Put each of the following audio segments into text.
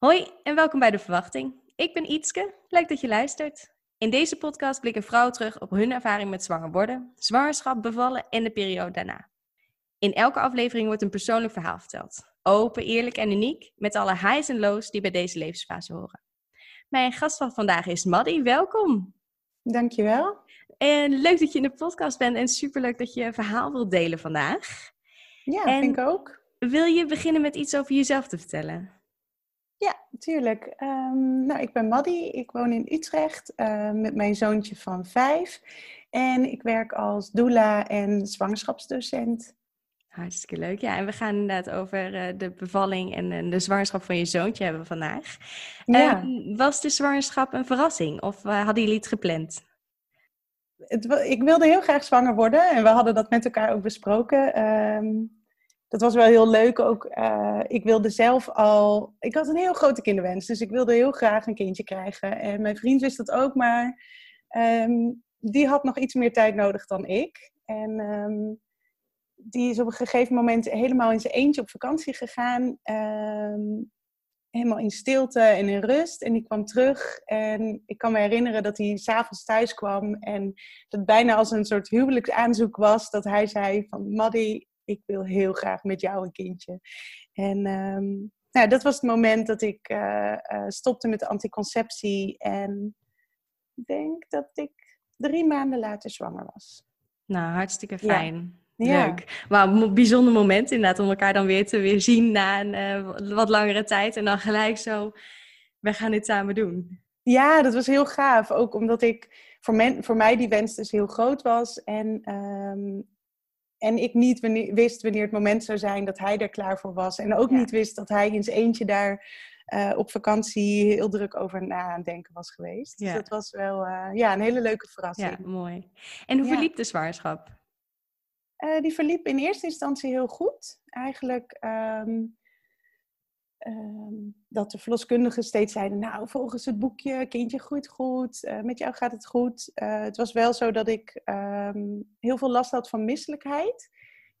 Hoi en welkom bij De Verwachting. Ik ben Ietske, leuk dat je luistert. In deze podcast blikken vrouwen terug op hun ervaring met zwanger worden, zwangerschap, bevallen en de periode daarna. In elke aflevering wordt een persoonlijk verhaal verteld. Open, eerlijk en uniek, met alle highs en lows die bij deze levensfase horen. Mijn gast van vandaag is Maddie, welkom. Dankjewel. En leuk dat je in de podcast bent en superleuk dat je een verhaal wilt delen vandaag. Ja, en vind ik ook. Wil je beginnen met iets over jezelf te vertellen? Ja, natuurlijk. Ehm, nou, ik ben Maddie. Ik woon in Utrecht uh, met mijn zoontje van vijf. En ik werk als doula en zwangerschapsdocent. Hartstikke leuk. Ja, en we gaan inderdaad over uh, de bevalling en uh, de zwangerschap van je zoontje hebben vandaag. Ja. Ehm, was de zwangerschap een verrassing of hadden jullie het gepland? Het, ik wilde heel graag zwanger worden en we hadden dat met elkaar ook besproken. Um, dat was wel heel leuk ook. Uh, ik wilde zelf al. Ik had een heel grote kinderwens, dus ik wilde heel graag een kindje krijgen. En mijn vriend wist dat ook, maar um, die had nog iets meer tijd nodig dan ik. En um, die is op een gegeven moment helemaal in zijn eentje op vakantie gegaan. Um, helemaal in stilte en in rust. En die kwam terug. En ik kan me herinneren dat hij s'avonds thuis kwam. En dat bijna als een soort huwelijksaanzoek was. Dat hij zei van Maddie, ik wil heel graag met jou een kindje. En um, nou, dat was het moment dat ik uh, uh, stopte met de anticonceptie. En ik denk dat ik drie maanden later zwanger was. Nou, hartstikke fijn. Ja. Leuk. Maar een bijzonder moment inderdaad om elkaar dan weer te weer zien na een uh, wat langere tijd. En dan gelijk zo, we gaan dit samen doen. Ja, dat was heel gaaf. Ook omdat ik voor, men, voor mij die wens dus heel groot was. En um, en ik niet wanneer, wist wanneer het moment zou zijn dat hij er klaar voor was. En ook ja. niet wist dat hij in zijn eentje daar uh, op vakantie heel druk over na aan het denken was geweest. Ja. Dus dat was wel uh, ja, een hele leuke verrassing. Ja, mooi. En hoe verliep de zwangerschap? Uh, die verliep in eerste instantie heel goed. Eigenlijk um, Um, dat de verloskundigen steeds zeiden, nou, volgens het boekje, kindje groeit goed, uh, met jou gaat het goed. Uh, het was wel zo dat ik um, heel veel last had van misselijkheid.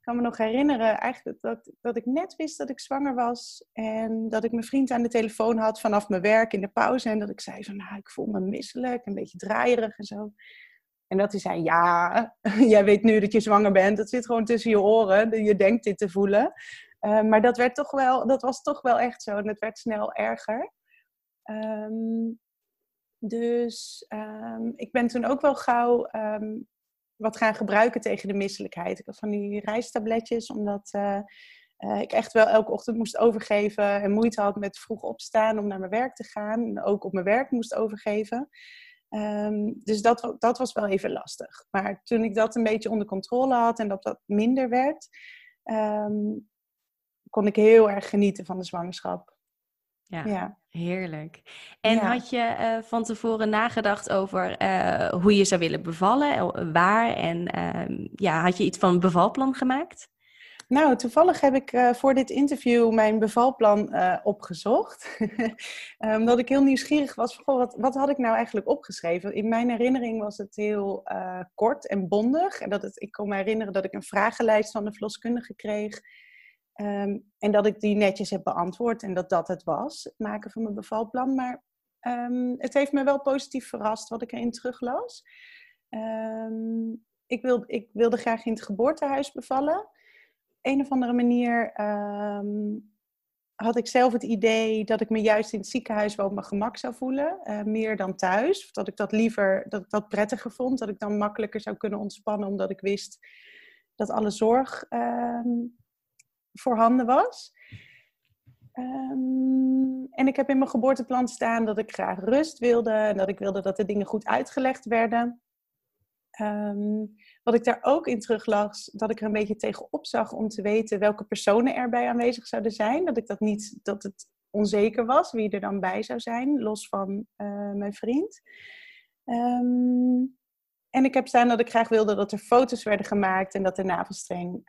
Ik kan me nog herinneren eigenlijk dat, dat ik net wist dat ik zwanger was. En dat ik mijn vriend aan de telefoon had vanaf mijn werk in de pauze. En dat ik zei van, nou, ik voel me misselijk, een beetje draaierig en zo. En dat hij zei, ja, jij weet nu dat je zwanger bent. Dat zit gewoon tussen je oren. Je denkt dit te voelen. Uh, maar dat, werd toch wel, dat was toch wel echt zo en het werd snel erger. Um, dus um, ik ben toen ook wel gauw um, wat gaan gebruiken tegen de misselijkheid. Ik had van die reistabletjes, omdat uh, uh, ik echt wel elke ochtend moest overgeven en moeite had met vroeg opstaan om naar mijn werk te gaan. En ook op mijn werk moest overgeven. dus dat, dat was wel even lastig. Maar toen ik dat een beetje onder controle had en dat dat minder werd, kon ik heel erg genieten van de zwangerschap. Ja, ja. heerlijk. En ja. had je uh, van tevoren nagedacht over uh, hoe je zou willen bevallen, waar? En uh, ja, had je iets van een bevalplan gemaakt? Nou, toevallig heb ik uh, voor dit interview mijn bevalplan opgezocht. Omdat ik heel nieuwsgierig was van, goh, wat, wat had ik nou eigenlijk opgeschreven? In mijn herinnering was het heel kort en bondig. En dat het, ik kon me herinneren dat ik een vragenlijst van de verloskundige kreeg Um, en dat ik die netjes heb beantwoord en dat dat het was, het maken van mijn bevalplan. Maar um, het heeft me wel positief verrast wat ik erin teruglas. Um, ik, wil, ik wilde graag in het geboortehuis bevallen. Een of andere manier had ik zelf het idee dat ik me juist in het ziekenhuis wel op mijn gemak zou voelen. Uh, meer dan thuis. Of dat ik dat liever, dat ik dat prettiger vond. Dat ik dan makkelijker zou kunnen ontspannen omdat ik wist dat alle zorg voorhanden was. Um, en ik heb in mijn geboorteplan staan dat ik graag rust wilde en dat ik wilde dat de dingen goed uitgelegd werden. Um, wat ik daar ook in teruglas, dat ik er een beetje tegenop zag om te weten welke personen erbij aanwezig zouden zijn. Dat ik dat niet, dat het onzeker was wie er dan bij zou zijn, los van uh, mijn vriend. Um, en ik heb staan dat ik graag wilde dat er foto's werden gemaakt en dat de navelstreng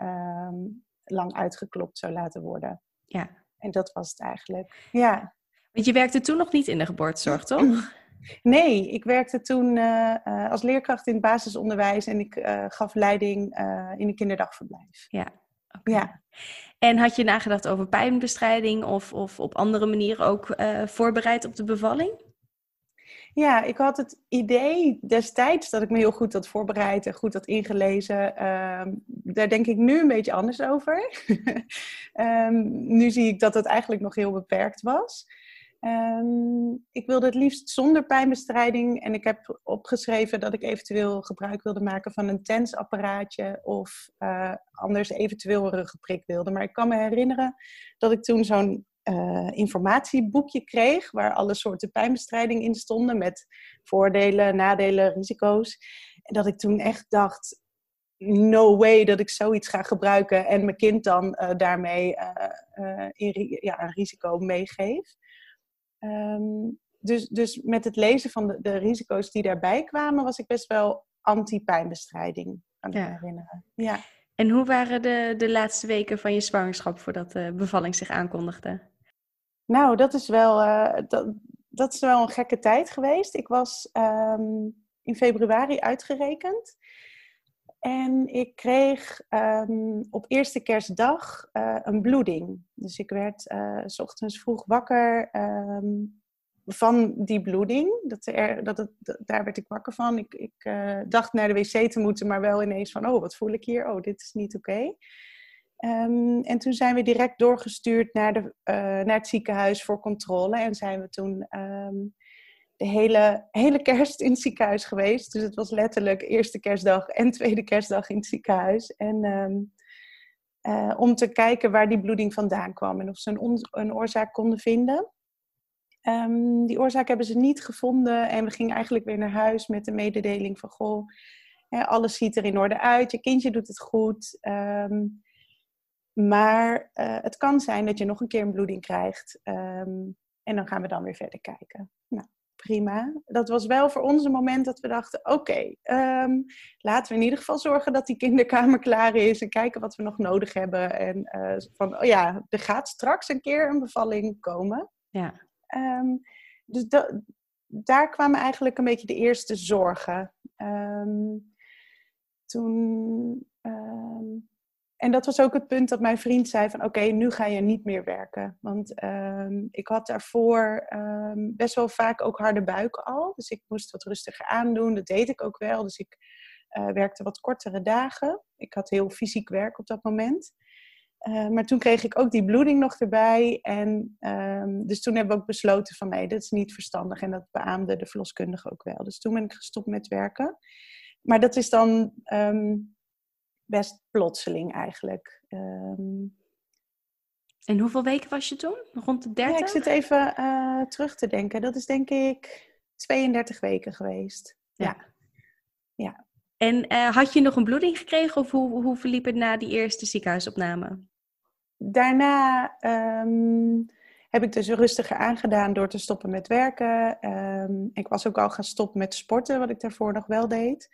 lang uitgeklopt zou laten worden. Ja. En dat was het eigenlijk. Ja. Want je werkte toen nog niet in de geboortezorg, toch? Nee, ik werkte toen uh, uh, als leerkracht in het basisonderwijs en ik uh, gaf leiding in een kinderdagverblijf. Ja, Ja. En had je nagedacht over pijnbestrijding of, of op andere manieren ook voorbereid op de bevalling? Ja, ik had het idee destijds dat ik me heel goed had voorbereid en goed had ingelezen. Ehm, daar denk ik nu een beetje anders over. um, nu zie ik dat het eigenlijk nog heel beperkt was. Um, ik wilde het liefst zonder pijnbestrijding. En ik heb opgeschreven dat ik eventueel gebruik wilde maken van een tensapparaatje. Of uh, anders eventueel een ruggenprik wilde. Maar ik kan me herinneren dat ik toen zo'n uh, informatieboekje kreeg. Waar alle soorten pijnbestrijding in stonden. Met voordelen, nadelen, risico's. En dat ik toen echt dacht. No way dat ik zoiets ga gebruiken en mijn kind dan uh, daarmee in, ja, een risico meegeef. Um, dus, dus met het lezen van de, de, risico's die daarbij kwamen, was ik best wel anti-pijnbestrijding aan het ja. herinneren. Ja. En hoe waren de, de laatste weken van je zwangerschap voordat de bevalling zich aankondigde? Nou, dat is wel, uh, dat, dat is wel een gekke tijd geweest. Ik was um, in februari uitgerekend. En ik kreeg um, op eerste kerstdag uh, een bloeding. Dus ik werd uh, s ochtends vroeg wakker um, van die bloeding. Dat er, dat het, daar werd ik wakker van. Ik, ik dacht naar de wc te moeten, maar wel ineens van... oh, wat voel ik hier? Oh, dit is niet oké. Um, en toen zijn we direct doorgestuurd naar, de, naar het ziekenhuis voor controle. En zijn we toen de hele, hele kerst in het ziekenhuis geweest. Dus het was letterlijk eerste kerstdag en tweede kerstdag in het ziekenhuis. En um, uh, om te kijken waar die bloeding vandaan kwam en of ze een, een oorzaak konden vinden. Die oorzaak hebben ze niet gevonden en we gingen eigenlijk weer naar huis met de mededeling van goh, hè, alles ziet er in orde uit, je kindje doet het goed. Maar uh, het kan zijn dat je nog een keer een bloeding krijgt. en dan gaan we dan weer verder kijken. Nou, prima. Dat was wel voor ons een moment dat we dachten: oké, okay, um, laten we in ieder geval zorgen dat die kinderkamer klaar is en kijken wat we nog nodig hebben. En uh, van, oh ja, er gaat straks een keer een bevalling komen. Ja. Um, dus da daar kwamen eigenlijk een beetje de eerste zorgen. Um, toen en dat was ook het punt dat mijn vriend zei van oké, nu ga je niet meer werken. Want um, ik had daarvoor um, best wel vaak ook harde buiken al. Dus ik moest wat rustiger aandoen. Dat deed ik ook wel. Dus ik uh, werkte wat kortere dagen. Ik had heel fysiek werk op dat moment. Uh, maar toen kreeg ik ook die bloeding nog erbij. En um, dus toen hebben we ook besloten van nee, dat is niet verstandig. En dat beaamde de verloskundige ook wel. Dus toen ben ik gestopt met werken. Maar dat is dan best plotseling eigenlijk. Um... En hoeveel weken was je toen? Rond de 30? Ja, ik zit even uh, terug te denken. Dat is denk ik 32 weken geweest. Ja. ja. En uh, had je nog een bloeding gekregen of hoe, hoe verliep het na die eerste ziekenhuisopname? Daarna um, heb ik dus rustiger aangedaan door te stoppen met werken. Um, ik was ook al gaan stoppen met sporten, wat ik daarvoor nog wel deed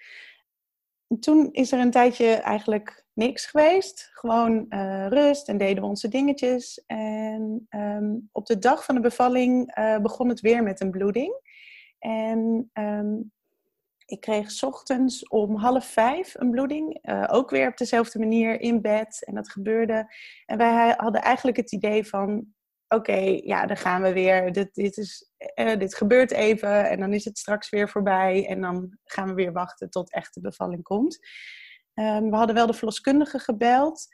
toen is er een tijdje eigenlijk niks geweest. Gewoon uh, rust en deden we onze dingetjes. En um, op de dag van de bevalling uh, begon het weer met een bloeding. En um, ik kreeg ochtends om half vijf een bloeding. Uh, ook weer op dezelfde manier in bed. En dat gebeurde. En wij hadden eigenlijk het idee van oké, ja, dan gaan we weer. Dit, dit, is, eh, dit gebeurt even en dan is het straks weer voorbij. En dan gaan we weer wachten tot echt de bevalling komt. Um, we hadden wel de verloskundige gebeld.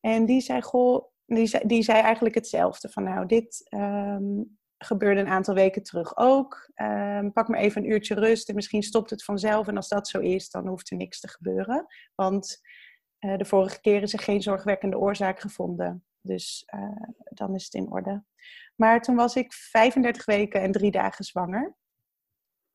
En die zei, goh, die zei, die zei eigenlijk hetzelfde. Van nou, dit um, gebeurde een aantal weken terug ook. Um, pak maar even een uurtje rust en misschien stopt het vanzelf. En als dat zo is, dan hoeft er niks te gebeuren. Want uh, de vorige keer is er geen zorgwekkende oorzaak gevonden. Dus uh, dan is het in orde. Maar toen was ik 35 weken en drie dagen zwanger.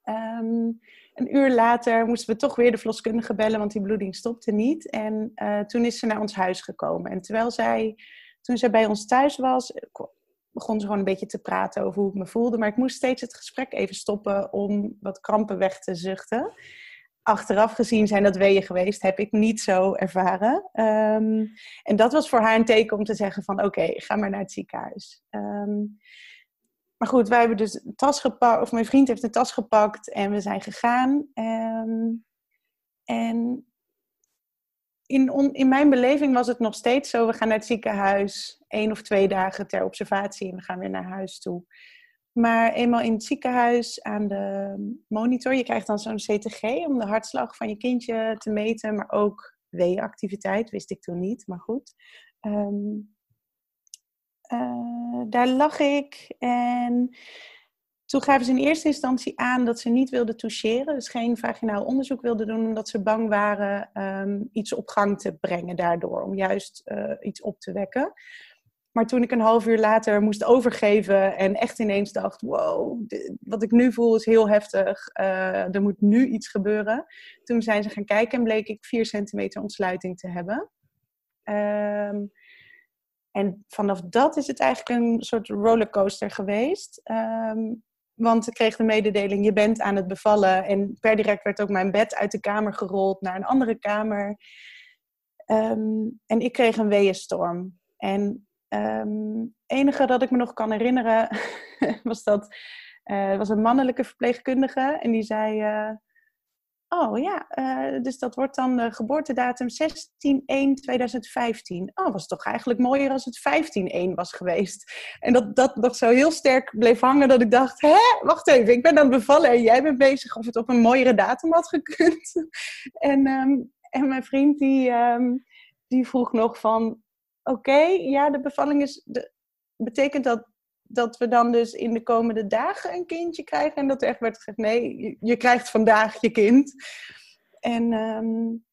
Um, een uur later moesten we toch weer de verloskundige bellen, want die bloeding stopte niet. En uh, toen is ze naar ons huis gekomen. En terwijl zij, toen zij bij ons thuis was, begon ze gewoon een beetje te praten over hoe ik me voelde. Maar ik moest steeds het gesprek even stoppen om wat krampen weg te zuchten achteraf gezien zijn dat weeën geweest, heb ik niet zo ervaren. Um, en dat was voor haar een teken om te zeggen van oké, ga maar naar het ziekenhuis. Um, maar goed, wij hebben dus een tas gepakt, of mijn vriend heeft een tas gepakt en we zijn gegaan. Um, en in, in mijn beleving was het nog steeds zo: we gaan naar het ziekenhuis één of twee dagen ter observatie en we gaan weer naar huis toe. Maar eenmaal in het ziekenhuis aan de monitor, je krijgt dan zo'n CTG om de hartslag van je kindje te meten, maar ook weeactiviteit, wist ik toen niet, maar goed. Ehm, eh, daar lag ik en toen gaven ze in eerste instantie aan dat ze niet wilden toucheren, dus geen vaginaal onderzoek wilden doen, omdat ze bang waren ehm, iets op gang te brengen daardoor, om juist uh, iets op te wekken. Maar toen ik een half uur later moest overgeven en echt ineens dacht: wow, wat ik nu voel is heel heftig, uh, er moet nu iets gebeuren. Toen zijn ze gaan kijken en bleek ik 4 centimeter ontsluiting te hebben. Um, en vanaf dat is het eigenlijk een soort rollercoaster geweest. Um, want ik kreeg de mededeling, je bent aan het bevallen. En per direct werd ook mijn bed uit de kamer gerold naar een andere kamer. Um, en ik kreeg een weeënstorm. En um, enige dat ik me nog kan herinneren was dat uh, was een mannelijke verpleegkundige en die zei: uh, Oh ja, uh, dus dat wordt dan de geboortedatum 16-1-2015. Oh, was toch eigenlijk mooier als het 15-1 was geweest. En dat, dat nog zo heel sterk bleef hangen dat ik dacht: Hé, wacht even, ik ben aan het bevallen en jij bent bezig of het op een mooiere datum had gekund. en, um, en mijn vriend die, um, die vroeg nog van oké, ja, de bevalling is. De, betekent dat dat we dan dus in de komende dagen een kindje krijgen? En dat er echt werd gezegd: nee, je, je krijgt vandaag je kind. En um,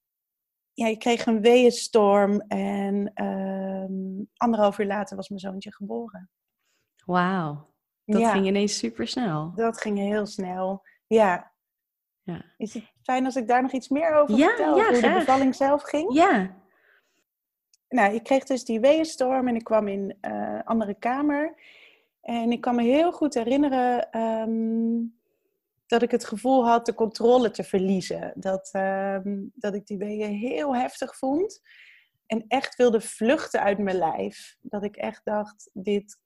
ja, je kreeg een weeënstorm. En um, anderhalf uur later was mijn zoontje geboren. Wauw. Dat ja, ging ineens super snel. Dat ging heel snel. Ja. ja. Is het fijn als ik daar nog iets meer over ja, vertel? Ja, hoe graag. de bevalling zelf ging? Ja nou, ik kreeg dus die weeënstorm en ik kwam in een uh, andere kamer. En ik kan me heel goed herinneren um, dat ik het gevoel had de controle te verliezen. Dat, um, dat ik die weeën heel heftig vond. En echt wilde vluchten uit mijn lijf. Dat ik echt dacht, dit,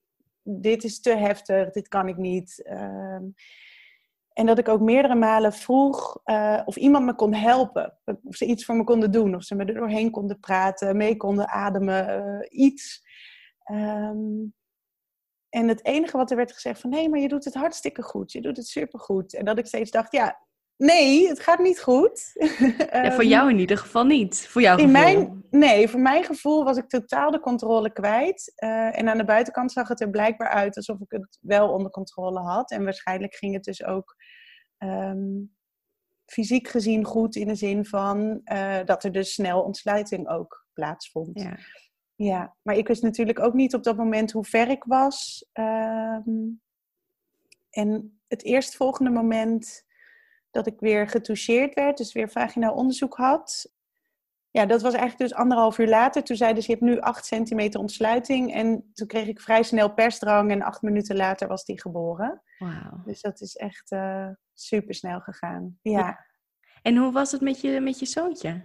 dit is te heftig, dit kan ik niet. Um, en dat ik ook meerdere malen vroeg uh, of iemand me kon helpen. Of ze iets voor me konden doen. Of ze me er doorheen konden praten, mee konden ademen, uh, iets. Um, en het enige wat er werd gezegd van... nee, maar je doet het hartstikke goed. Je doet het supergoed. En dat ik steeds dacht, ja, nee, het gaat niet goed. ja, voor jou in ieder geval niet. Voor jouw in Mijn, nee, voor mijn gevoel was ik totaal de controle kwijt. Uh, en aan de buitenkant zag het er blijkbaar uit alsof ik het wel onder controle had. En waarschijnlijk ging het dus ook um, fysiek gezien goed in de zin van uh, dat er dus snel ontsluiting ook plaatsvond. Ja. ja, maar ik wist natuurlijk ook niet op dat moment hoe ver ik was. Um, en het eerstvolgende moment dat ik weer getoucheerd werd, dus weer vaginaal onderzoek had. Ja, dat was eigenlijk dus anderhalf uur later. Toen zeiden ze, je hebt nu acht centimeter ontsluiting. En toen kreeg ik vrij snel persdrang en acht minuten later was die geboren. Wow. Dus dat is echt uh, super snel gegaan. Ja. En hoe was het met je, met je zoontje?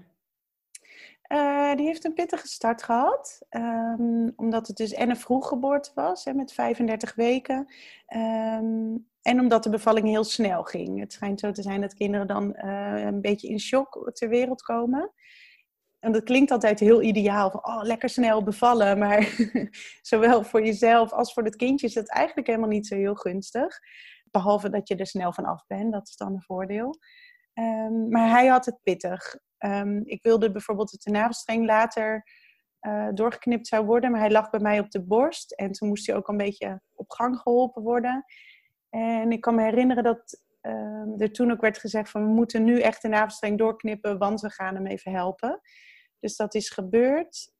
Uh, die heeft een pittige start gehad. Um, omdat het dus en een vroeggeboorte was, hè, met 35 weken. Um, en omdat de bevalling heel snel ging. Het schijnt zo te zijn dat kinderen dan uh, een beetje in shock ter wereld komen. En dat klinkt altijd heel ideaal, van oh, lekker snel bevallen. Maar zowel voor jezelf als voor het kindje is het eigenlijk helemaal niet zo heel gunstig. Behalve dat je er snel van af bent, dat is dan een voordeel. Um, maar hij had het pittig. Um, ik wilde bijvoorbeeld dat de navelstreng later uh, doorgeknipt zou worden, maar hij lag bij mij op de borst. En toen moest hij ook een beetje op gang geholpen worden. En ik kan me herinneren dat uh, er toen ook werd gezegd van we moeten nu echt de navelstreng doorknippen, want we gaan hem even helpen. Dus dat is gebeurd.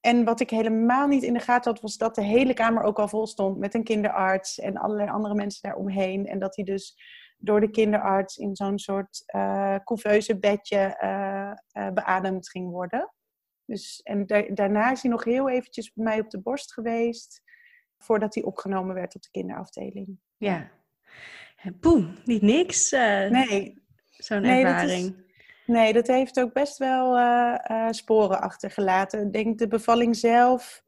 En wat ik helemaal niet in de gaten had, was dat de hele kamer ook al vol stond met een kinderarts en allerlei andere mensen daaromheen. En dat hij dus door de kinderarts in zo'n soort uh, couveuse bedje uh, uh, beademd ging worden. Dus, en da daarna is hij nog heel eventjes bij mij op de borst geweest, voordat hij opgenomen werd op de kinderafdeling. Ja. Boem, niet niks. nee. Zo'n nee, ervaring. Nee, dat heeft ook best wel uh, uh, sporen achtergelaten. Ik denk de bevalling zelf,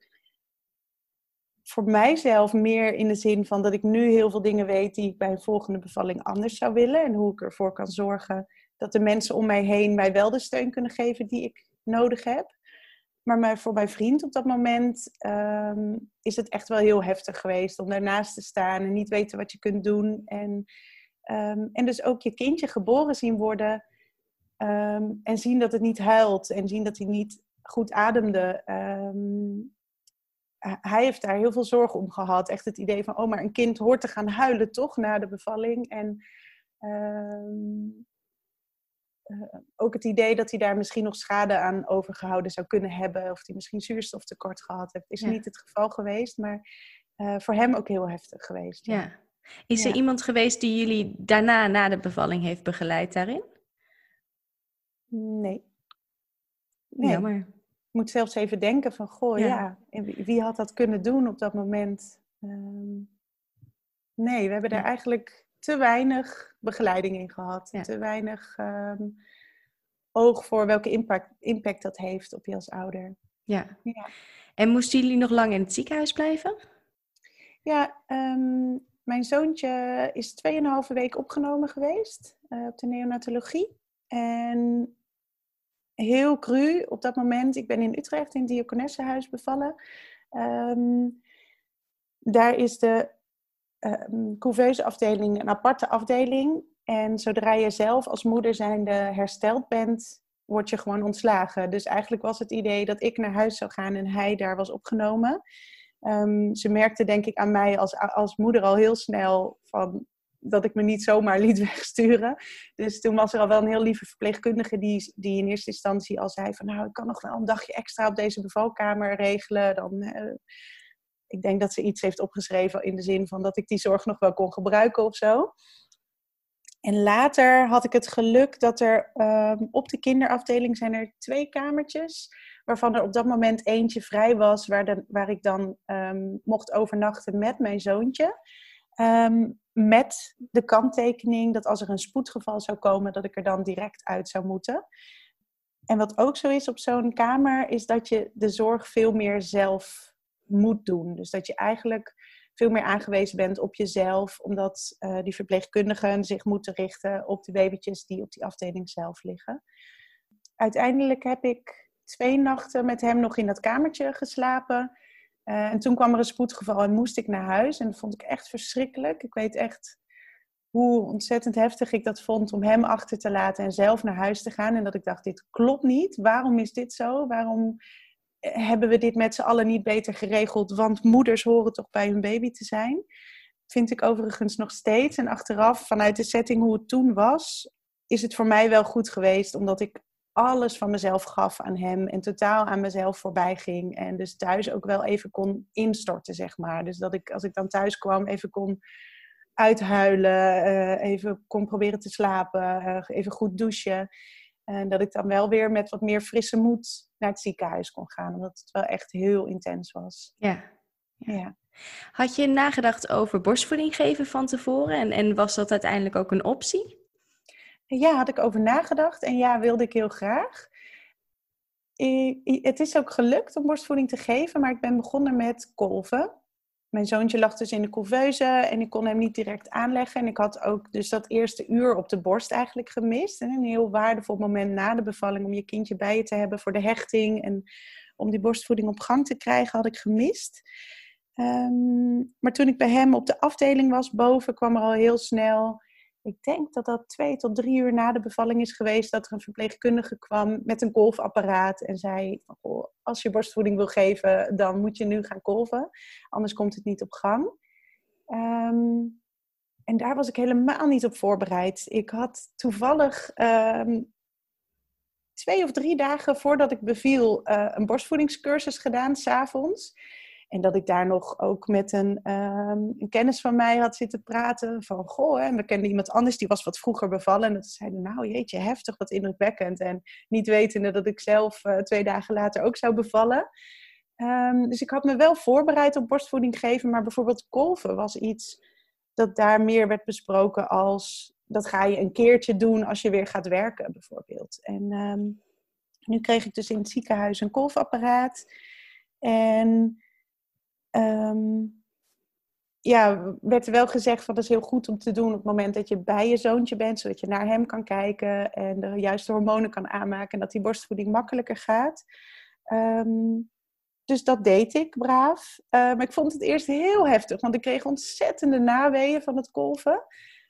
voor mijzelf meer in de zin van dat ik nu heel veel dingen weet die ik bij een volgende bevalling anders zou willen. En hoe ik ervoor kan zorgen dat de mensen om mij heen mij wel de steun kunnen geven die ik nodig heb. Maar voor mijn vriend op dat moment ehm, is het echt wel heel heftig geweest om daarnaast te staan en niet weten wat je kunt doen. En, ehm, en dus ook je kindje geboren zien worden ehm, en zien dat het niet huilt en zien dat hij niet goed ademde. hij heeft daar heel veel zorg om gehad. Echt het idee van, oh, maar een kind hoort te gaan huilen toch na de bevalling. En uh, ook het idee dat hij daar misschien nog schade aan overgehouden zou kunnen hebben. Of hij misschien zuurstoftekort gehad heeft. Is niet het geval geweest, maar uh, voor hem ook heel heftig geweest. Ja. ja. Is er iemand geweest die jullie daarna, na de bevalling, heeft begeleid daarin? Nee. nee. Jammer. Ik moet zelfs even denken van, goh, ja, wie had dat kunnen doen op dat moment? Um, nee, we hebben daar eigenlijk te weinig begeleiding in gehad. Te weinig um, oog voor welke impact, impact dat heeft op je als ouder. Ja. ja. En moesten jullie nog lang in het ziekenhuis blijven? Ja, um, mijn zoontje is 2,5 week opgenomen geweest uh, op de neonatologie. En heel cru op dat moment. Ik ben in Utrecht in het Diakonessenhuis bevallen. Um, daar is de uh, couveuse afdeling een aparte afdeling. En zodra je zelf als moeder zijnde hersteld bent, word je gewoon ontslagen. Dus eigenlijk was het idee dat ik naar huis zou gaan en hij daar was opgenomen. Um, ze merkte denk ik aan mij als, als moeder al heel snel van dat ik me niet zomaar liet wegsturen. Dus toen was er al wel een heel lieve verpleegkundige die, die in eerste instantie al zei van nou, ik kan nog wel een dagje extra op deze bevalkamer regelen. Dan, uh, ik denk dat ze iets heeft opgeschreven in de zin van dat ik die zorg nog wel kon gebruiken of zo. En later had ik het geluk dat er um, op de kinderafdeling zijn er twee kamertjes, waarvan er op dat moment eentje vrij was, waar, de, waar ik dan um, mocht overnachten met mijn zoontje. Um, met de kanttekening dat als er een spoedgeval zou komen, dat ik er dan direct uit zou moeten. En wat ook zo is op zo'n kamer, is dat je de zorg veel meer zelf moet doen. Dus dat je eigenlijk veel meer aangewezen bent op jezelf, omdat uh, die verpleegkundigen zich moeten richten op de babytjes die op die afdeling zelf liggen. Uiteindelijk heb ik twee nachten met hem nog in dat kamertje geslapen. Uh, en toen kwam er een spoedgeval en moest ik naar huis. En dat vond ik echt verschrikkelijk. Ik weet echt hoe ontzettend heftig ik dat vond om hem achter te laten en zelf naar huis te gaan. En dat ik dacht, dit klopt niet. Waarom is dit zo? Waarom hebben we dit met z'n allen niet beter geregeld? Want moeders horen toch bij hun baby te zijn. Vind ik overigens nog steeds. En achteraf, vanuit de setting hoe het toen was, is het voor mij wel goed geweest. Omdat ik alles van mezelf gaf aan hem en totaal aan mezelf voorbij ging. En dus thuis ook wel even kon instorten, zeg maar. Dus dat ik, als ik dan thuis kwam, even kon uithuilen, uh, even kon proberen te slapen, uh, even goed douchen. En dat ik dan wel weer met wat meer frisse moed naar het ziekenhuis kon gaan. Omdat het wel echt heel intens was. Ja. ja. Had je nagedacht over borstvoeding geven van tevoren? En, en was dat uiteindelijk ook een optie? Ja, had ik over nagedacht. En ja, wilde ik heel graag. het is ook gelukt om borstvoeding te geven, maar ik ben begonnen met kolven mijn zoontje lag dus in de couveuse en ik kon hem niet direct aanleggen. En ik had ook dus dat eerste uur op de borst eigenlijk gemist. En een heel waardevol moment na de bevalling om je kindje bij je te hebben voor de hechting. En om die borstvoeding op gang te krijgen had ik gemist. Ehm, maar toen ik bij hem op de afdeling was, boven kwam er al heel snel ik denk dat dat twee tot drie uur na de bevalling is geweest dat er een verpleegkundige kwam met een golfapparaat en zei: Als je borstvoeding wil geven, dan moet je nu gaan kolven, anders komt het niet op gang. Ehm, en daar was ik helemaal niet op voorbereid. Ik had toevallig ehm, twee of drie dagen voordat ik beviel uh, een borstvoedingscursus gedaan, s'avonds. En dat ik daar nog ook met een, um, een kennis van mij had zitten praten. Van goh, en we kenden iemand anders die was wat vroeger bevallen. En dat zeiden, nou jeetje, heftig, wat indrukwekkend. En niet wetende dat ik zelf uh, twee dagen later ook zou bevallen. Um, dus ik had me wel voorbereid op borstvoeding geven. Maar bijvoorbeeld kolven was iets dat daar meer werd besproken als... Dat ga je een keertje doen als je weer gaat werken, bijvoorbeeld. En um, nu kreeg ik dus in het ziekenhuis een kolfapparaat. En Um, ja, werd er wel gezegd van dat is heel goed om te doen op het moment dat je bij je zoontje bent, zodat je naar hem kan kijken en de juiste hormonen kan aanmaken en dat die borstvoeding makkelijker gaat. Ehm, dus dat deed ik braaf. Uh, maar ik vond het eerst heel heftig, want ik kreeg ontzettende naweeën van het kolven.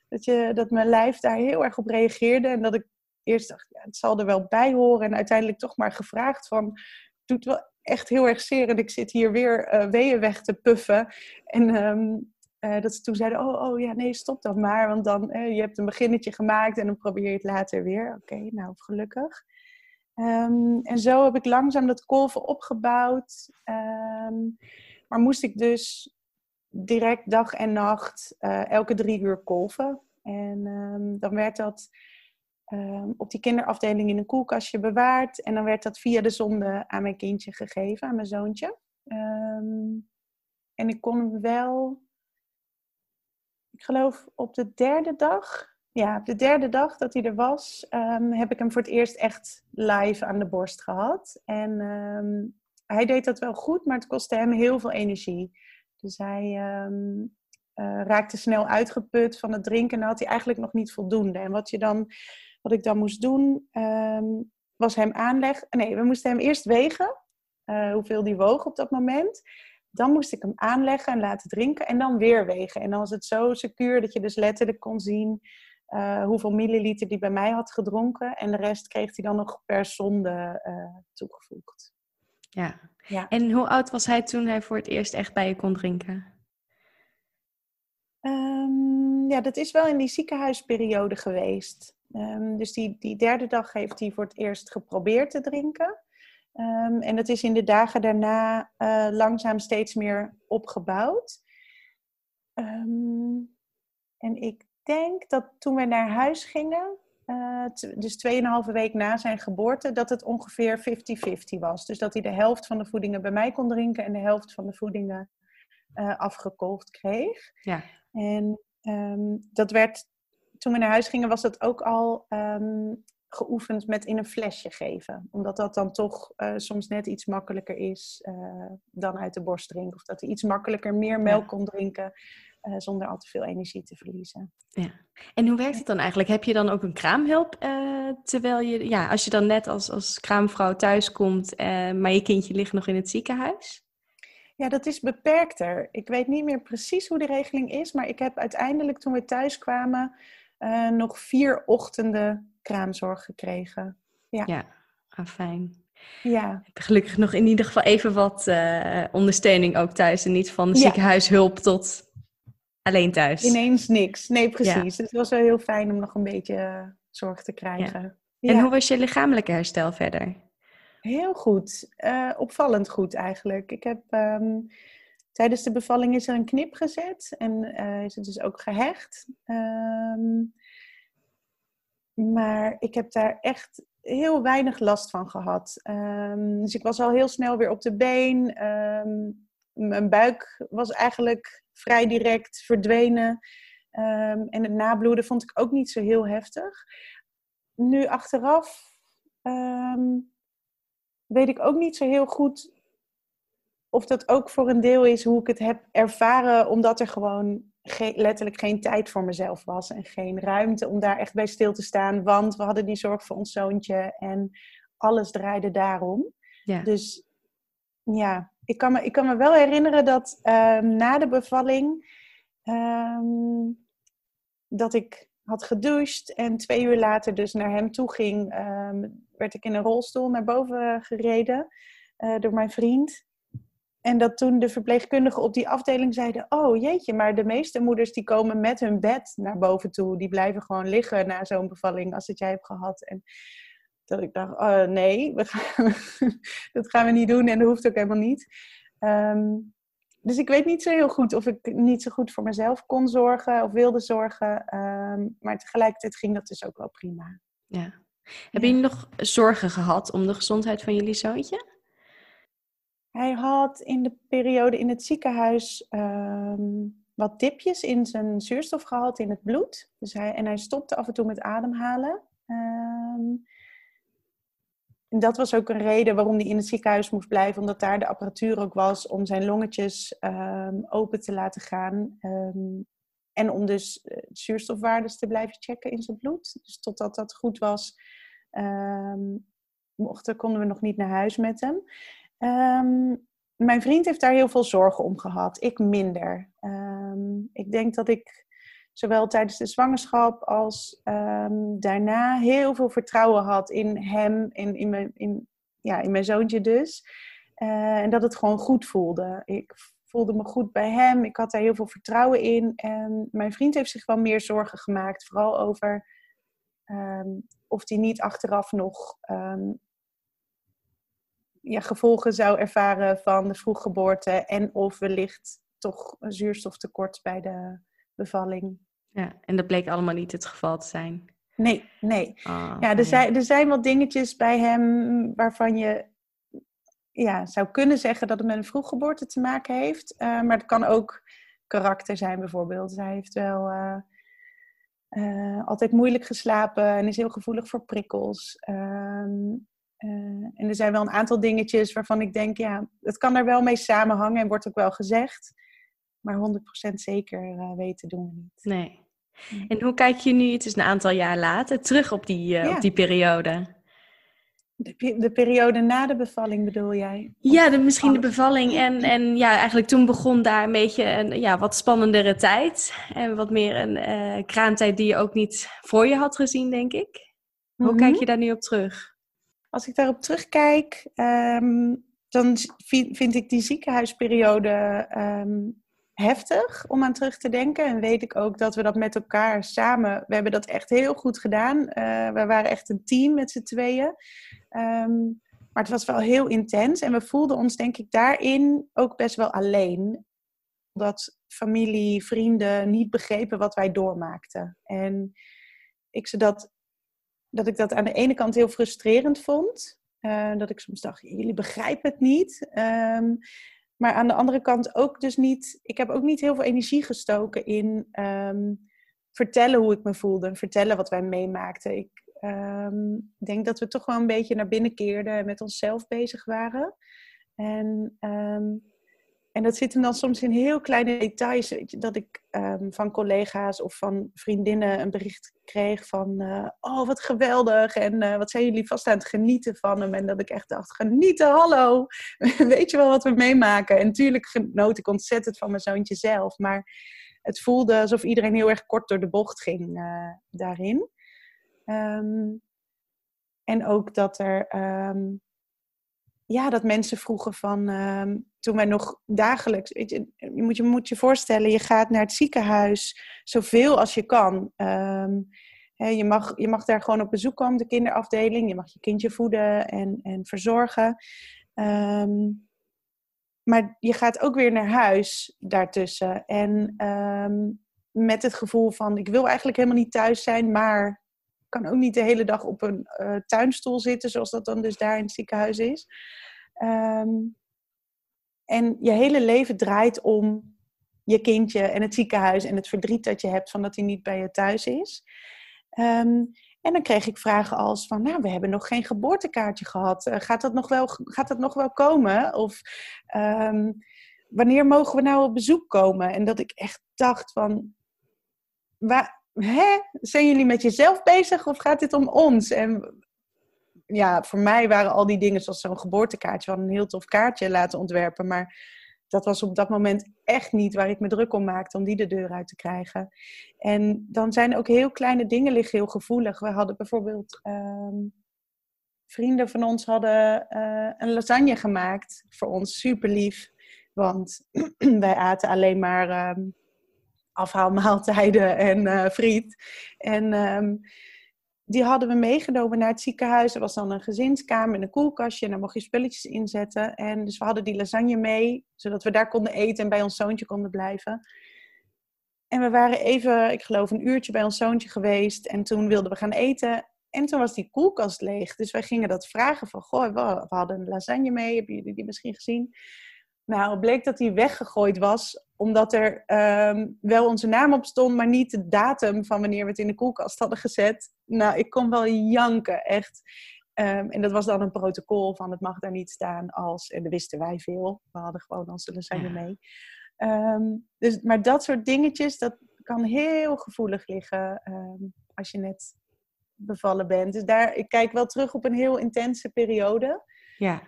Dat, je, dat mijn lijf daar heel erg op reageerde en dat ik eerst dacht, ja, het zal er wel bij horen. En uiteindelijk toch maar gevraagd van, doet wel echt heel erg zeer en ik zit hier weer uh, weeën weg te puffen. En um, uh, dat ze toen zeiden, oh, oh ja, nee, stop dan maar. Want dan, uh, je hebt een beginnetje gemaakt en dan probeer je het later weer. Oké, nou, gelukkig. Um, en zo heb ik langzaam dat kolven opgebouwd. Um, maar moest ik dus direct dag en nacht elke drie uur kolven. En dan werd dat op die kinderafdeling in een koelkastje bewaard. En dan werd dat via de zonde aan mijn kindje gegeven, aan mijn zoontje. en ik kon hem wel ik geloof op de derde dag, ja, op de derde dag dat hij er was, um, heb ik hem voor het eerst echt live aan de borst gehad. En hij deed dat wel goed, maar het kostte hem heel veel energie. Dus hij uh, raakte snel uitgeput van het drinken en had hij eigenlijk nog niet voldoende. En wat, je dan, wat ik dan moest doen, was hem aanleggen. Nee, we moesten hem eerst wegen, uh, hoeveel die woog op dat moment. Dan moest ik hem aanleggen en laten drinken en dan weer wegen. En dan was het zo secuur dat je dus letterlijk kon zien uh, hoeveel milliliter die bij mij had gedronken. En de rest kreeg hij dan nog per zonde uh, toegevoegd. Ja. ja. En hoe oud was hij toen hij voor het eerst echt bij je kon drinken? Um, ja, dat is wel in die ziekenhuisperiode geweest. Um, dus die, die derde dag heeft hij voor het eerst geprobeerd te drinken. Um, en dat is in de dagen daarna uh, langzaam steeds meer opgebouwd. Um, en ik denk dat toen we naar huis gingen, uh, dus 2,5 week na zijn geboorte, dat het ongeveer 50-50 was. Dus dat hij de helft van de voedingen bij mij kon drinken en de helft van de voedingen uh, afgekolfd kreeg. Ja. En um, dat werd, toen we naar huis gingen, was dat ook al geoefend met in een flesje geven. Omdat dat dan toch uh, soms net iets makkelijker is uh, dan uit de borst drinken. Of dat hij iets makkelijker meer melk ja. kon drinken uh, zonder al te veel energie te verliezen. Ja. En hoe werkt het dan eigenlijk? Heb je dan ook een kraamhulp terwijl je, ja, als je dan net als, als kraamvrouw thuis komt, maar je kindje ligt nog in het ziekenhuis? Ja, dat is beperkter. Ik weet niet meer precies hoe de regeling is, maar ik heb uiteindelijk toen we thuis kwamen nog vier ochtenden kraamzorg gekregen. Ja, ja ah, fijn. Ja. Heb gelukkig nog in ieder geval even wat uh, ondersteuning ook thuis. En niet van ja. ziekenhuishulp tot alleen thuis. Ineens niks. Nee, precies. Ja. Het was wel heel fijn om nog een beetje zorg te krijgen. Ja. En hoe was je lichamelijke herstel verder? Heel goed. Uh, opvallend goed eigenlijk. Ik heb um, tijdens de bevalling is er een knip gezet en uh, is het dus ook gehecht. Um, maar ik heb daar echt heel weinig last van gehad. Um, dus ik was al heel snel weer op de been. Um, mijn buik was eigenlijk vrij direct verdwenen. En het nabloeden vond ik ook niet zo heel heftig. Nu achteraf weet ik ook niet zo heel goed of dat ook voor een deel is hoe ik het heb ervaren, omdat er gewoon geen, letterlijk geen tijd voor mezelf was en geen ruimte om daar echt bij stil te staan, want we hadden die zorg voor ons zoontje en alles draaide daarom. Ja. Dus ja, ik kan me, ik kan me wel herinneren dat um, na de bevalling um, dat ik had gedoucht en twee uur later dus naar hem toe ging, um, werd ik in een rolstoel naar boven gereden uh, door mijn vriend. En dat toen de verpleegkundigen op die afdeling zeiden: Oh jeetje, maar de meeste moeders die komen met hun bed naar boven toe. Die blijven gewoon liggen na zo'n bevalling als het jij hebt gehad. En dat ik dacht: oh, Nee, we gaan, dat gaan we niet doen en dat hoeft ook helemaal niet. Um, dus ik weet niet zo heel goed of ik niet zo goed voor mezelf kon zorgen of wilde zorgen. Um, maar tegelijkertijd ging dat dus ook wel prima. Ja. Hebben jullie nog zorgen gehad om de gezondheid van jullie zoontje? Hij had in de periode in het ziekenhuis um, wat dipjes in zijn zuurstofgehalte in het bloed. Dus hij, en hij stopte af en toe met ademhalen. Um, dat was ook een reden waarom hij in het ziekenhuis moest blijven, omdat daar de apparatuur ook was om zijn longetjes ehm, open te laten gaan. Ehm, en om dus uh, zuurstofwaardes te blijven checken in zijn bloed. Dus totdat dat goed was, mochten, konden we nog niet naar huis met hem. Mijn vriend heeft daar heel veel zorgen om gehad. Ik minder. ik denk dat ik zowel tijdens de zwangerschap als um, daarna heel veel vertrouwen had in hem, in, in, mijn, in, ja, in mijn zoontje dus. Uh, en dat het gewoon goed voelde. Ik voelde me goed bij hem, ik had daar heel veel vertrouwen in. En mijn vriend heeft zich wel meer zorgen gemaakt, vooral over of hij niet achteraf nog ja, gevolgen zou ervaren van de vroeggeboorte en of wellicht toch een zuurstoftekort bij de bevalling. Ja, en dat bleek allemaal niet het geval te zijn. Nee, nee. Oh, ja, er zijn, er zijn wat dingetjes bij hem waarvan je ja, zou kunnen zeggen dat het met een vroeggeboorte te maken heeft. Uh, maar het kan ook karakter zijn bijvoorbeeld. Hij heeft wel uh, uh, altijd moeilijk geslapen en is heel gevoelig voor prikkels. Ehm, en er zijn wel een aantal dingetjes waarvan ik denk, ja, het kan er wel mee samenhangen en wordt ook wel gezegd. Maar 100% zeker weten doen we niet. Nee. En hoe kijk je nu, het is een aantal jaar later, terug op die, uh, op die periode? De, de, periode na de bevalling bedoel jij? Ja, de, misschien de bevalling. En, en ja, eigenlijk toen begon daar een beetje een ja, wat spannendere tijd. En wat meer een kraamtijd die je ook niet voor je had gezien, denk ik. Hoe kijk mhm. je daar nu op terug? Als ik daarop terugkijk, um, dan vind, ik die ziekenhuisperiode um, heftig om aan terug te denken. En weet ik ook dat we dat met elkaar samen, we hebben dat echt heel goed gedaan. Uh, we waren echt een team met z'n tweeën. Ehm, maar het was wel heel intens en we voelden ons denk ik daarin ook best wel alleen. Dat familie, vrienden niet begrepen wat wij doormaakten. En ik, dat, dat ik dat aan de ene kant heel frustrerend vond. Uh, dat ik soms dacht, jullie begrijpen het niet. Um, maar aan de andere kant ook dus niet. Ik heb ook niet heel veel energie gestoken in ehm, vertellen hoe ik me voelde. Vertellen wat wij meemaakten. Ik um, denk dat we toch wel een beetje naar binnen keerden en met onszelf bezig waren. En en dat zit hem dan soms in heel kleine details. Dat ik ehm, van collega's of van vriendinnen een bericht kreeg van... Uh, oh, wat geweldig. En uh, wat zijn jullie vast aan het genieten van hem. En dat ik echt dacht, genieten, hallo. Weet je wel wat we meemaken? En natuurlijk genoot ik ontzettend van mijn zoontje zelf. Maar het voelde alsof iedereen heel erg kort door de bocht ging uh, daarin. Um, en ook dat er... Um, ja, dat mensen vroegen van toen wij nog dagelijks, je, je, moet, je moet je voorstellen, je gaat naar het ziekenhuis zoveel als je kan. Um, je, mag, je mag daar gewoon op bezoek komen, de kinderafdeling. Je mag je kindje voeden en, en verzorgen. Um, maar je gaat ook weer naar huis daartussen. En met het gevoel van, ik wil eigenlijk helemaal niet thuis zijn, maar kan ook niet de hele dag op een uh, tuinstoel zitten, zoals dat dan dus daar in het ziekenhuis is. Um, en je hele leven draait om je kindje en het ziekenhuis en het verdriet dat je hebt van dat hij niet bij je thuis is. Um, en dan kreeg ik vragen als van, nou, we hebben nog geen geboortekaartje gehad. Uh, gaat, dat nog wel, gaat dat nog wel komen? Of um, wanneer mogen we nou op bezoek komen? En dat ik echt dacht van, waar, hè? zijn jullie met jezelf bezig of gaat dit om ons? En ja, voor mij waren al die dingen zoals zo'n geboortekaartje, van een heel tof kaartje laten ontwerpen. Maar dat was op dat moment echt niet waar ik me druk om maakte om die de deur uit te krijgen. En dan zijn ook heel kleine dingen liggen heel gevoelig. We hadden bijvoorbeeld um, vrienden van ons hadden uh, een lasagne gemaakt voor ons, super lief. Want wij aten alleen maar um, afhaalmaaltijden en uh, friet. En um, die hadden we meegenomen naar het ziekenhuis. Er was dan een gezinskamer en een koelkastje en daar mocht je spulletjes inzetten. En dus we hadden die lasagne mee, zodat we daar konden eten en bij ons zoontje konden blijven. En we waren even, ik geloof, een uurtje bij ons zoontje geweest. En toen wilden we gaan eten. En toen was die koelkast leeg. Dus wij gingen dat vragen van, goh, we hadden een lasagne mee. Hebben jullie die misschien gezien? Nou, het bleek dat die weggegooid was, omdat er um, wel onze naam op stond, maar niet de datum van wanneer we het in de koelkast hadden gezet. Nou, ik kon wel janken, echt. Ehm, en dat was dan een protocol van het mag daar niet staan als, en dat wisten wij veel, we hadden gewoon onze lasagne mee. Ehm, dus, maar dat soort dingetjes, dat kan heel gevoelig liggen ehm, als je net bevallen bent. Dus daar, ik kijk wel terug op een heel intense periode. Ja.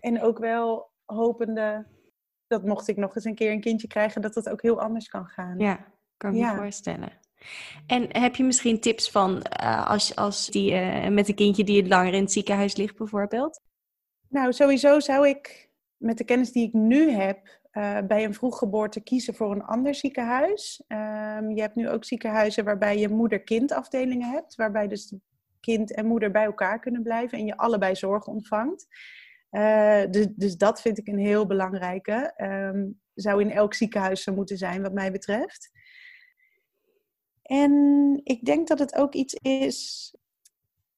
En ook wel hopende dat mocht ik nog eens een keer een kindje krijgen, dat dat ook heel anders kan gaan. Ja, kan ik me voorstellen. En heb je misschien tips van uh, als, als die uh, met een kindje die het langer in het ziekenhuis ligt, bijvoorbeeld? Nou, sowieso zou ik met de kennis die ik nu heb, uh, bij een vroeggeboorte kiezen voor een ander ziekenhuis. Um, je hebt nu ook ziekenhuizen waarbij je moeder-kind afdelingen hebt, waarbij dus kind en moeder bij elkaar kunnen blijven en je allebei zorg ontvangt. Dus, dus dat vind ik een heel belangrijke. Um, zou in elk ziekenhuis zo moeten zijn, wat mij betreft. En ik denk dat het ook iets is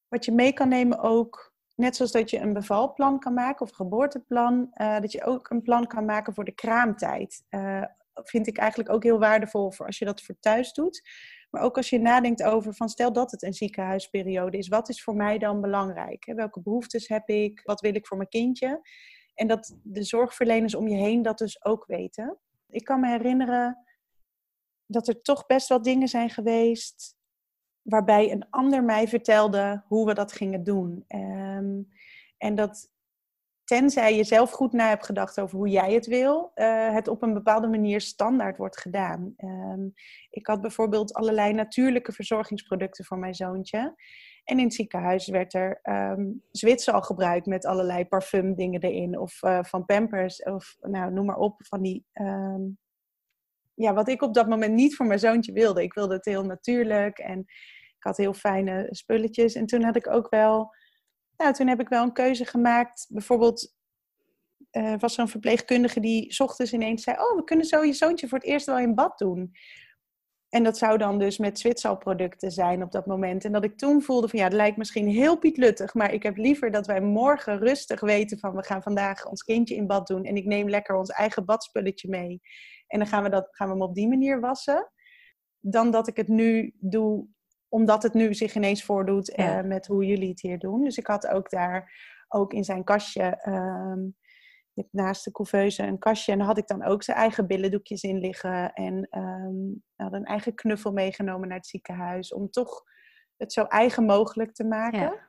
wat je mee kan nemen ook, net zoals dat je een bevalplan kan maken of geboorteplan, uh, dat je ook een plan kan maken voor de kraamtijd. Uh, vind ik eigenlijk ook heel waardevol voor als je dat voor thuis doet. Maar ook als je nadenkt over van stel dat het een ziekenhuisperiode is, wat is voor mij dan belangrijk? Welke behoeftes heb ik? Wat wil ik voor mijn kindje? En dat de zorgverleners om je heen dat dus ook weten. Ik kan me herinneren dat er toch best wel dingen zijn geweest waarbij een ander mij vertelde hoe we dat gingen doen. Um, en dat tenzij je zelf goed na hebt gedacht over hoe jij het wil, uh, het op een bepaalde manier standaard wordt gedaan. Um, ik had bijvoorbeeld allerlei natuurlijke verzorgingsproducten voor mijn zoontje. En in het ziekenhuis werd er um, Zwitsal gebruikt met allerlei parfumdingen erin. Of uh, van Pampers, of nou, noem maar op, van die um, ja, wat ik op dat moment niet voor mijn zoontje wilde. Ik wilde het heel natuurlijk en ik had heel fijne spulletjes. En toen had ik ook wel, nou, toen heb ik wel een keuze gemaakt. Bijvoorbeeld uh, was er een verpleegkundige die ochtends ineens zei: Oh, we kunnen zo je zoontje voor het eerst wel in bad doen. En dat zou dan dus met Zwitserproducten zijn op dat moment. En dat ik toen voelde van ja, het lijkt misschien heel pietluttig, maar ik heb liever dat wij morgen rustig weten van we gaan vandaag ons kindje in bad doen en ik neem lekker ons eigen badspulletje mee. En dan gaan we, dat, gaan we hem op die manier wassen. Dan dat ik het nu doe, omdat het nu zich ineens voordoet eh, met hoe jullie het hier doen. Dus ik had ook daar, ook in zijn kastje, um, naast de couveuse een kastje. En daar had ik dan ook zijn eigen billendoekjes in liggen. En um, had een eigen knuffel meegenomen naar het ziekenhuis. Om toch het zo eigen mogelijk te maken. Ja.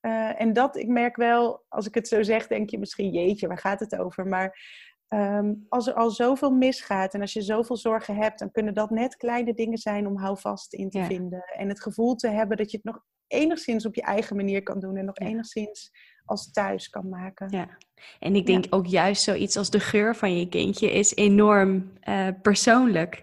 Uh, en dat, ik merk wel, als ik het zo zeg, denk je misschien, jeetje, waar gaat het over? Maar Um, als er al zoveel misgaat en als je zoveel zorgen hebt, dan kunnen dat net kleine dingen zijn om houvast in te vinden. En het gevoel te hebben dat je het nog enigszins op je eigen manier kan doen en nog enigszins als thuis kan maken. Ja, en ik denk ook juist zoiets als de geur van je kindje is enorm uh, persoonlijk.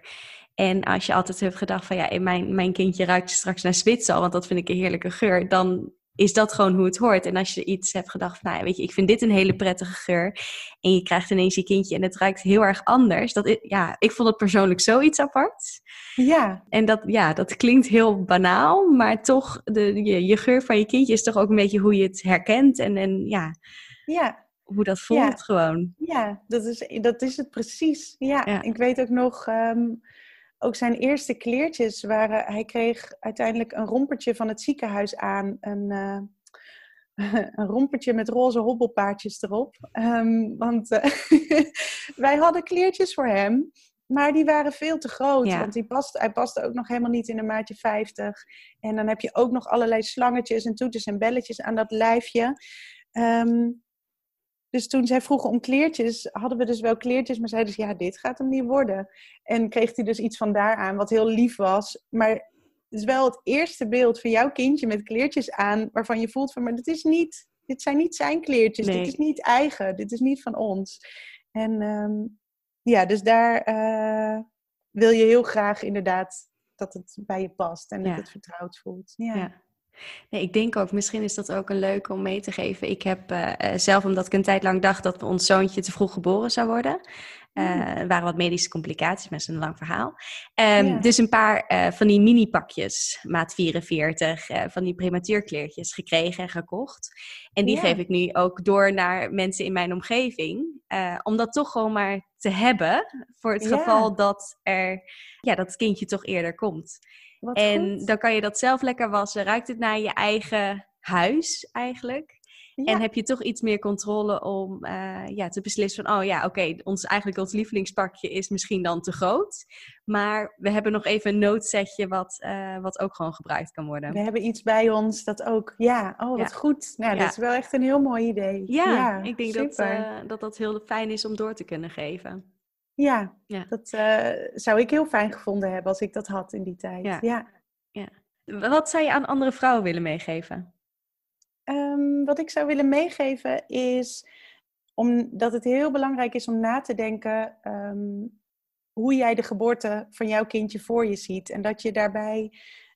En als je altijd hebt gedacht van ja, mijn, mijn kindje ruikt straks naar Zwitser, want dat vind ik een heerlijke geur, dan is dat gewoon hoe het hoort. En als je iets hebt gedacht van, nou, weet je, ik vind dit een hele prettige geur. En je krijgt ineens je kindje en het ruikt heel erg anders. Dat is, ja, ik vond het persoonlijk zoiets apart. Ja. En dat, ja, dat klinkt heel banaal, maar toch, de, je, je geur van je kindje is toch ook een beetje hoe je het herkent. En, en ja, ja. hoe dat voelt gewoon. Ja, dat is, dat is het precies. Ja, ik weet ook nog... Um ook zijn eerste kleertjes waren. Hij kreeg uiteindelijk een rompertje van het ziekenhuis aan. Een, uh, een rompertje met roze hobbelpaardjes erop. Um, want uh, wij hadden kleertjes voor hem. Maar die waren veel te groot. Want die past, hij paste ook nog helemaal niet in een maatje 50. En dan heb je ook nog allerlei slangetjes en toeters en belletjes aan dat lijfje. Um, dus toen zij vroegen om kleertjes, hadden we dus wel kleertjes, maar zeiden ze, ja, dit gaat hem niet worden. En kreeg hij dus iets van daaraan, wat heel lief was. Maar het is wel het eerste beeld van jouw kindje met kleertjes aan, waarvan je voelt van, maar dit is niet, dit zijn niet zijn kleertjes, dit is niet eigen, dit is niet van ons. En um, ja, dus daar uh, wil je heel graag inderdaad dat het bij je past en dat het vertrouwd voelt. ja. ja. Nee, ik denk ook, misschien is dat ook een leuke om mee te geven. Ik heb uh, zelf, omdat ik een tijd lang dacht dat ons zoontje te vroeg geboren zou worden. Uh, er waren wat medische complicaties, met een lang verhaal. Um, Dus een paar uh, van die mini-pakjes, maat 44, van die prematuurkleertjes gekregen en gekocht. En die ja. geef ik nu ook door naar mensen in mijn omgeving. om dat toch gewoon maar te hebben, voor het ja. geval dat, er, ja, dat het kindje toch eerder komt. Wat en goed. dan kan je dat zelf lekker wassen. Ruikt het naar je eigen huis eigenlijk? Ja. En heb je toch iets meer controle om eh, ja, te beslissen van... oh ja, oké, ons, eigenlijk ons lievelingspakje is misschien dan te groot. Maar we hebben nog even een noodsetje wat, eh, wat ook gewoon gebruikt kan worden. We hebben iets bij ons dat ook, ja, oh wat Ja. goed. Nou, Ja. dat is wel echt een heel mooi idee. Ja, ik denk dat, eh, dat dat heel fijn is om door te kunnen geven. Ja, Ja. dat eh, zou ik heel fijn gevonden hebben als ik dat had in die tijd. Ja. Ja. Wat zou je aan andere vrouwen willen meegeven? Ehm, wat ik zou willen meegeven is om, dat het heel belangrijk is om na te denken ehm, hoe jij de geboorte van jouw kindje voor je ziet. En dat je daarbij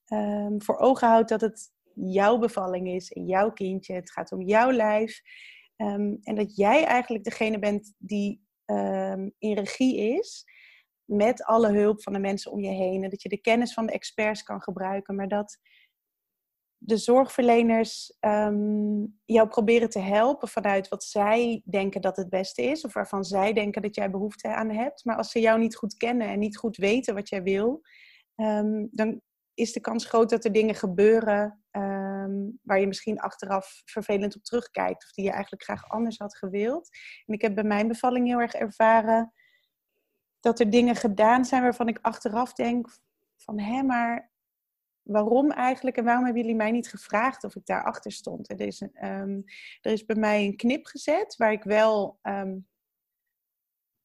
ehm, voor ogen houdt dat het jouw bevalling is en jouw kindje. Het gaat om jouw lijf. En dat jij eigenlijk degene bent die ehm, in regie is. Met alle hulp van de mensen om je heen. En dat je de kennis van de experts kan gebruiken. Maar dat de zorgverleners ehm, jou proberen te helpen vanuit wat zij denken dat het beste is, of waarvan zij denken dat jij behoefte aan hebt. Maar als ze jou niet goed kennen en niet goed weten wat jij wil, ehm, dan is de kans groot dat er dingen gebeuren ehm, waar je misschien achteraf vervelend op terugkijkt, of die je eigenlijk graag anders had gewild. En ik heb bij mijn bevalling heel erg ervaren dat er dingen gedaan zijn waarvan ik achteraf denk van hé, maar waarom eigenlijk en waarom hebben jullie mij niet gevraagd of ik daarachter stond? Er, is ehm, er is bij mij een knip gezet waar ik wel ehm,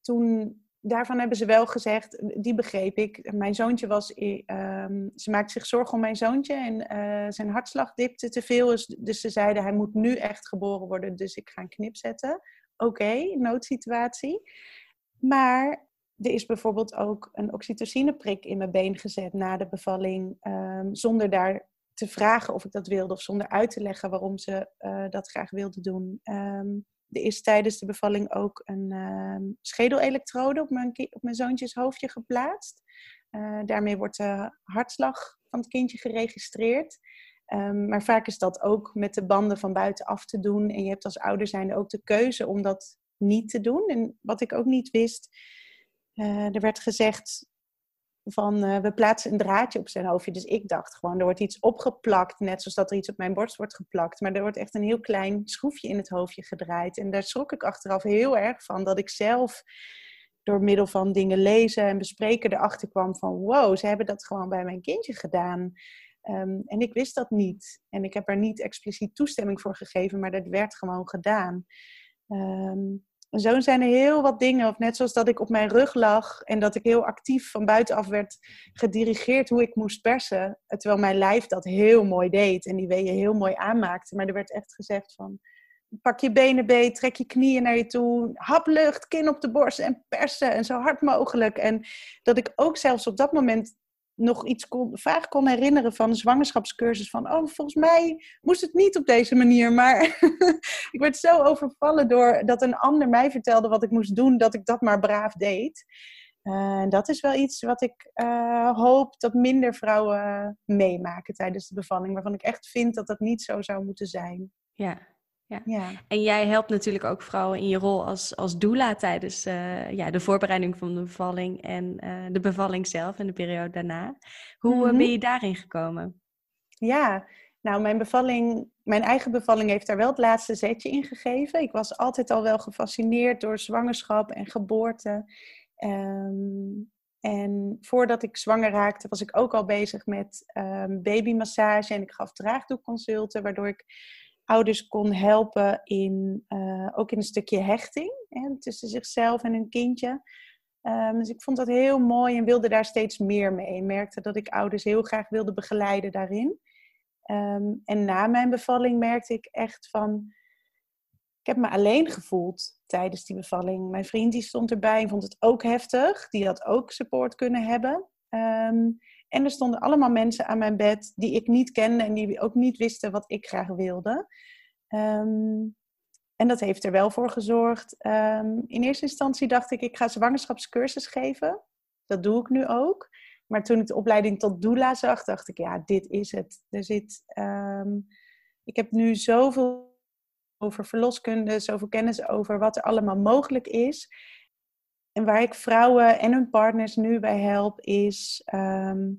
toen. Daarvan hebben ze wel gezegd, die begreep ik. Mijn zoontje was, ehm, ze maakte zich zorgen om mijn zoontje en eh, zijn hartslag dipte te veel. Dus, dus ze zeiden, hij moet nu echt geboren worden, dus ik ga een knip zetten. Oké, noodsituatie. Maar er is bijvoorbeeld ook een oxytocineprik in mijn been gezet na de bevalling, ehm, zonder daar te vragen of ik dat wilde of zonder uit te leggen waarom ze eh, dat graag wilden doen. Ehm, er is tijdens de bevalling ook een ehm schedelelektrode op mijn, op mijn zoontjes hoofdje geplaatst. Eh, daarmee wordt de hartslag van het kindje geregistreerd. Ehm, maar vaak is dat ook met de banden van buitenaf te doen. En je hebt als ouder zijnde ook de keuze om dat niet te doen. En wat ik ook niet wist, eh, er werd gezegd van eh, we plaatsen een draadje op zijn hoofdje. Dus ik dacht gewoon, er wordt iets opgeplakt, net zoals dat er iets op mijn borst wordt geplakt. Maar er wordt echt een heel klein schroefje in het hoofdje gedraaid. En daar schrok ik achteraf heel erg van, dat ik zelf door middel van dingen lezen en bespreken erachter kwam van wow, ze hebben dat gewoon bij mijn kindje gedaan. Ehm, en ik wist dat niet. En ik heb er niet expliciet toestemming voor gegeven, maar dat werd gewoon gedaan. Ehm, zo zijn er heel wat dingen. Of net zoals dat ik op mijn rug lag en dat ik heel actief van buitenaf werd gedirigeerd hoe ik moest persen. Terwijl mijn lijf dat heel mooi deed en die weeën heel mooi aanmaakte. Maar er werd echt gezegd van, pak je benen beet, trek je knieën naar je toe, hap lucht, kin op de borst en persen en zo hard mogelijk. En dat ik ook zelfs op dat moment nog iets kon, vaag kon herinneren van zwangerschapscursus. Van, oh, volgens mij moest het niet op deze manier. Maar ik werd zo overvallen door dat een ander mij vertelde wat ik moest doen, dat ik dat maar braaf deed. Eh, En dat is wel iets wat ik eh, hoop dat minder vrouwen meemaken tijdens de bevalling. Waarvan ik echt vind dat dat niet zo zou moeten zijn. Ja. Ja, En jij helpt natuurlijk ook vrouwen in je rol als, als doula tijdens eh, ja, de voorbereiding van de bevalling en eh, de bevalling zelf en de periode daarna. Hoe eh, Mhm. ben je daarin gekomen? ja. nou mijn bevalling, mijn eigen bevalling heeft daar wel het laatste zetje in gegeven. Ik was altijd al wel gefascineerd door zwangerschap en geboorte. Ehm, en voordat ik zwanger raakte, was ik ook al bezig met ehm, babymassage en ik gaf draagdoekconsulten, waardoor ik ouders kon helpen in eh, ook in een stukje hechting hè, tussen zichzelf en hun kindje. Ehm, dus ik vond dat heel mooi en wilde daar steeds meer mee. Ik merkte dat ik ouders heel graag wilde begeleiden daarin. Ehm, en na mijn bevalling merkte ik echt van, ik heb me alleen gevoeld tijdens die bevalling. Mijn vriend die stond erbij en vond het ook heftig. Die had ook support kunnen hebben. Ehm, en er stonden allemaal mensen aan mijn bed die ik niet kende en die ook niet wisten wat ik graag wilde. Ehm, en dat heeft er wel voor gezorgd. Ehm, in eerste instantie dacht ik, ik ga zwangerschapscursus geven. Dat doe ik nu ook. Maar toen ik de opleiding tot doula zag, dacht ik, ja, dit is het. Er zit, ehm, ik heb nu zoveel over verloskunde, zoveel kennis over wat er allemaal mogelijk is. En waar ik vrouwen en hun partners nu bij help, is ehm,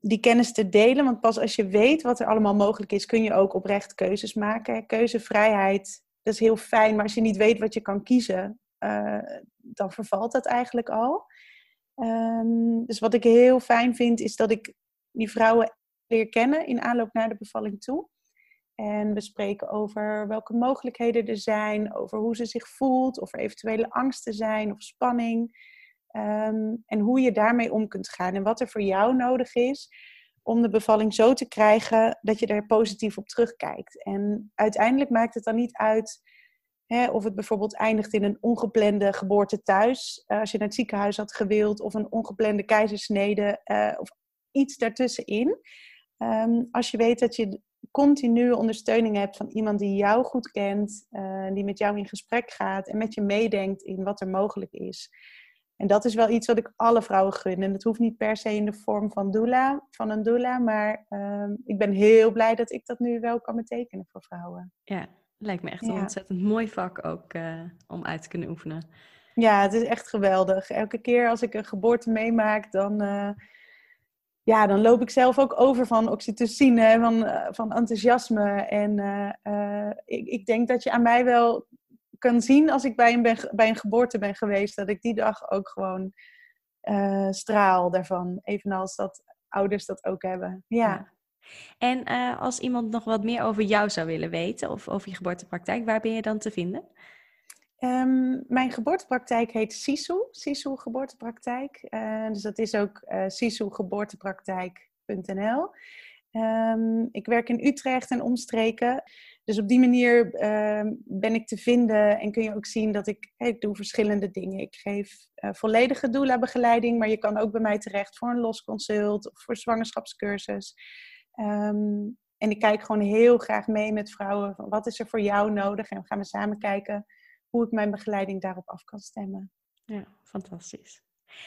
die kennis te delen. Want pas als je weet wat er allemaal mogelijk is, kun je ook oprecht keuzes maken. Keuzevrijheid, dat is heel fijn. Maar als je niet weet wat je kan kiezen, uh, dan vervalt dat eigenlijk al. Um, dus wat ik heel fijn vind, is dat ik die vrouwen leer kennen in aanloop naar de bevalling toe. En we spreken over welke mogelijkheden er zijn, over hoe ze zich voelt, of er eventuele angsten zijn of spanning. Um, en hoe je daarmee om kunt gaan en wat er voor jou nodig is om de bevalling zo te krijgen dat je er positief op terugkijkt. En uiteindelijk maakt het dan niet uit hè, of het bijvoorbeeld eindigt in een ongeplande geboorte thuis, uh, als je naar het ziekenhuis had gewild, of een ongeplande keizersnede, uh, of iets daartussenin. Um, als je weet dat je continu ondersteuning hebt van iemand die jou goed kent, uh, die met jou in gesprek gaat en met je meedenkt in wat er mogelijk is. En dat is wel iets wat ik alle vrouwen gun. En dat hoeft niet per se in de vorm van doula, van een doula, maar um, ik ben heel blij dat ik dat nu wel kan betekenen voor vrouwen. Ja, lijkt me echt een ontzettend mooi vak ook uh, om uit te kunnen oefenen. Ja, het is echt geweldig. Elke keer als ik een geboorte meemaak, dan, uh, ja, dan loop ik zelf ook over van oxytocine, van, uh, van enthousiasme. En ik, ik denk dat je aan mij wel kan zien als ik bij een, bij een geboorte ben geweest, dat ik die dag ook gewoon straal daarvan. Evenals dat ouders dat ook hebben. Ja. En als iemand nog wat meer over jou zou willen weten of over je geboortepraktijk, waar ben je dan te vinden? Um, mijn geboortepraktijk heet SISU, SISU Geboortepraktijk. Uh, dus dat is ook uh, sisugeboortepraktijk.nl. Um, ik werk in Utrecht en omstreken. Dus op die manier uh, ben ik te vinden en kun je ook zien dat ik, doe verschillende dingen. Ik geef uh, volledige doula-begeleiding, maar je kan ook bij mij terecht voor een losconsult of voor zwangerschapscursus. En ik kijk gewoon heel graag mee met vrouwen. Wat is er voor jou nodig? En we gaan we samen kijken hoe ik mijn begeleiding daarop af kan stemmen. Ja, fantastisch.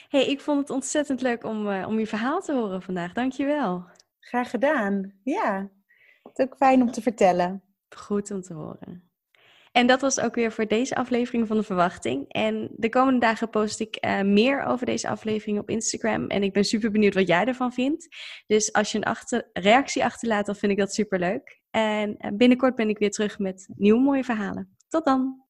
hey, ik vond het ontzettend leuk om, uh, om je verhaal te horen vandaag. Dankjewel. Graag gedaan. Ja, het is ook fijn om te vertellen. Goed om te horen. En dat was ook weer voor deze aflevering van de verwachting. En de komende dagen post ik uh, meer over deze aflevering op Instagram. En ik ben super benieuwd wat jij ervan vindt. Dus als je een achter reactie achterlaat, dan vind ik dat super leuk. En uh, binnenkort ben ik weer terug met nieuwe mooie verhalen. Tot dan!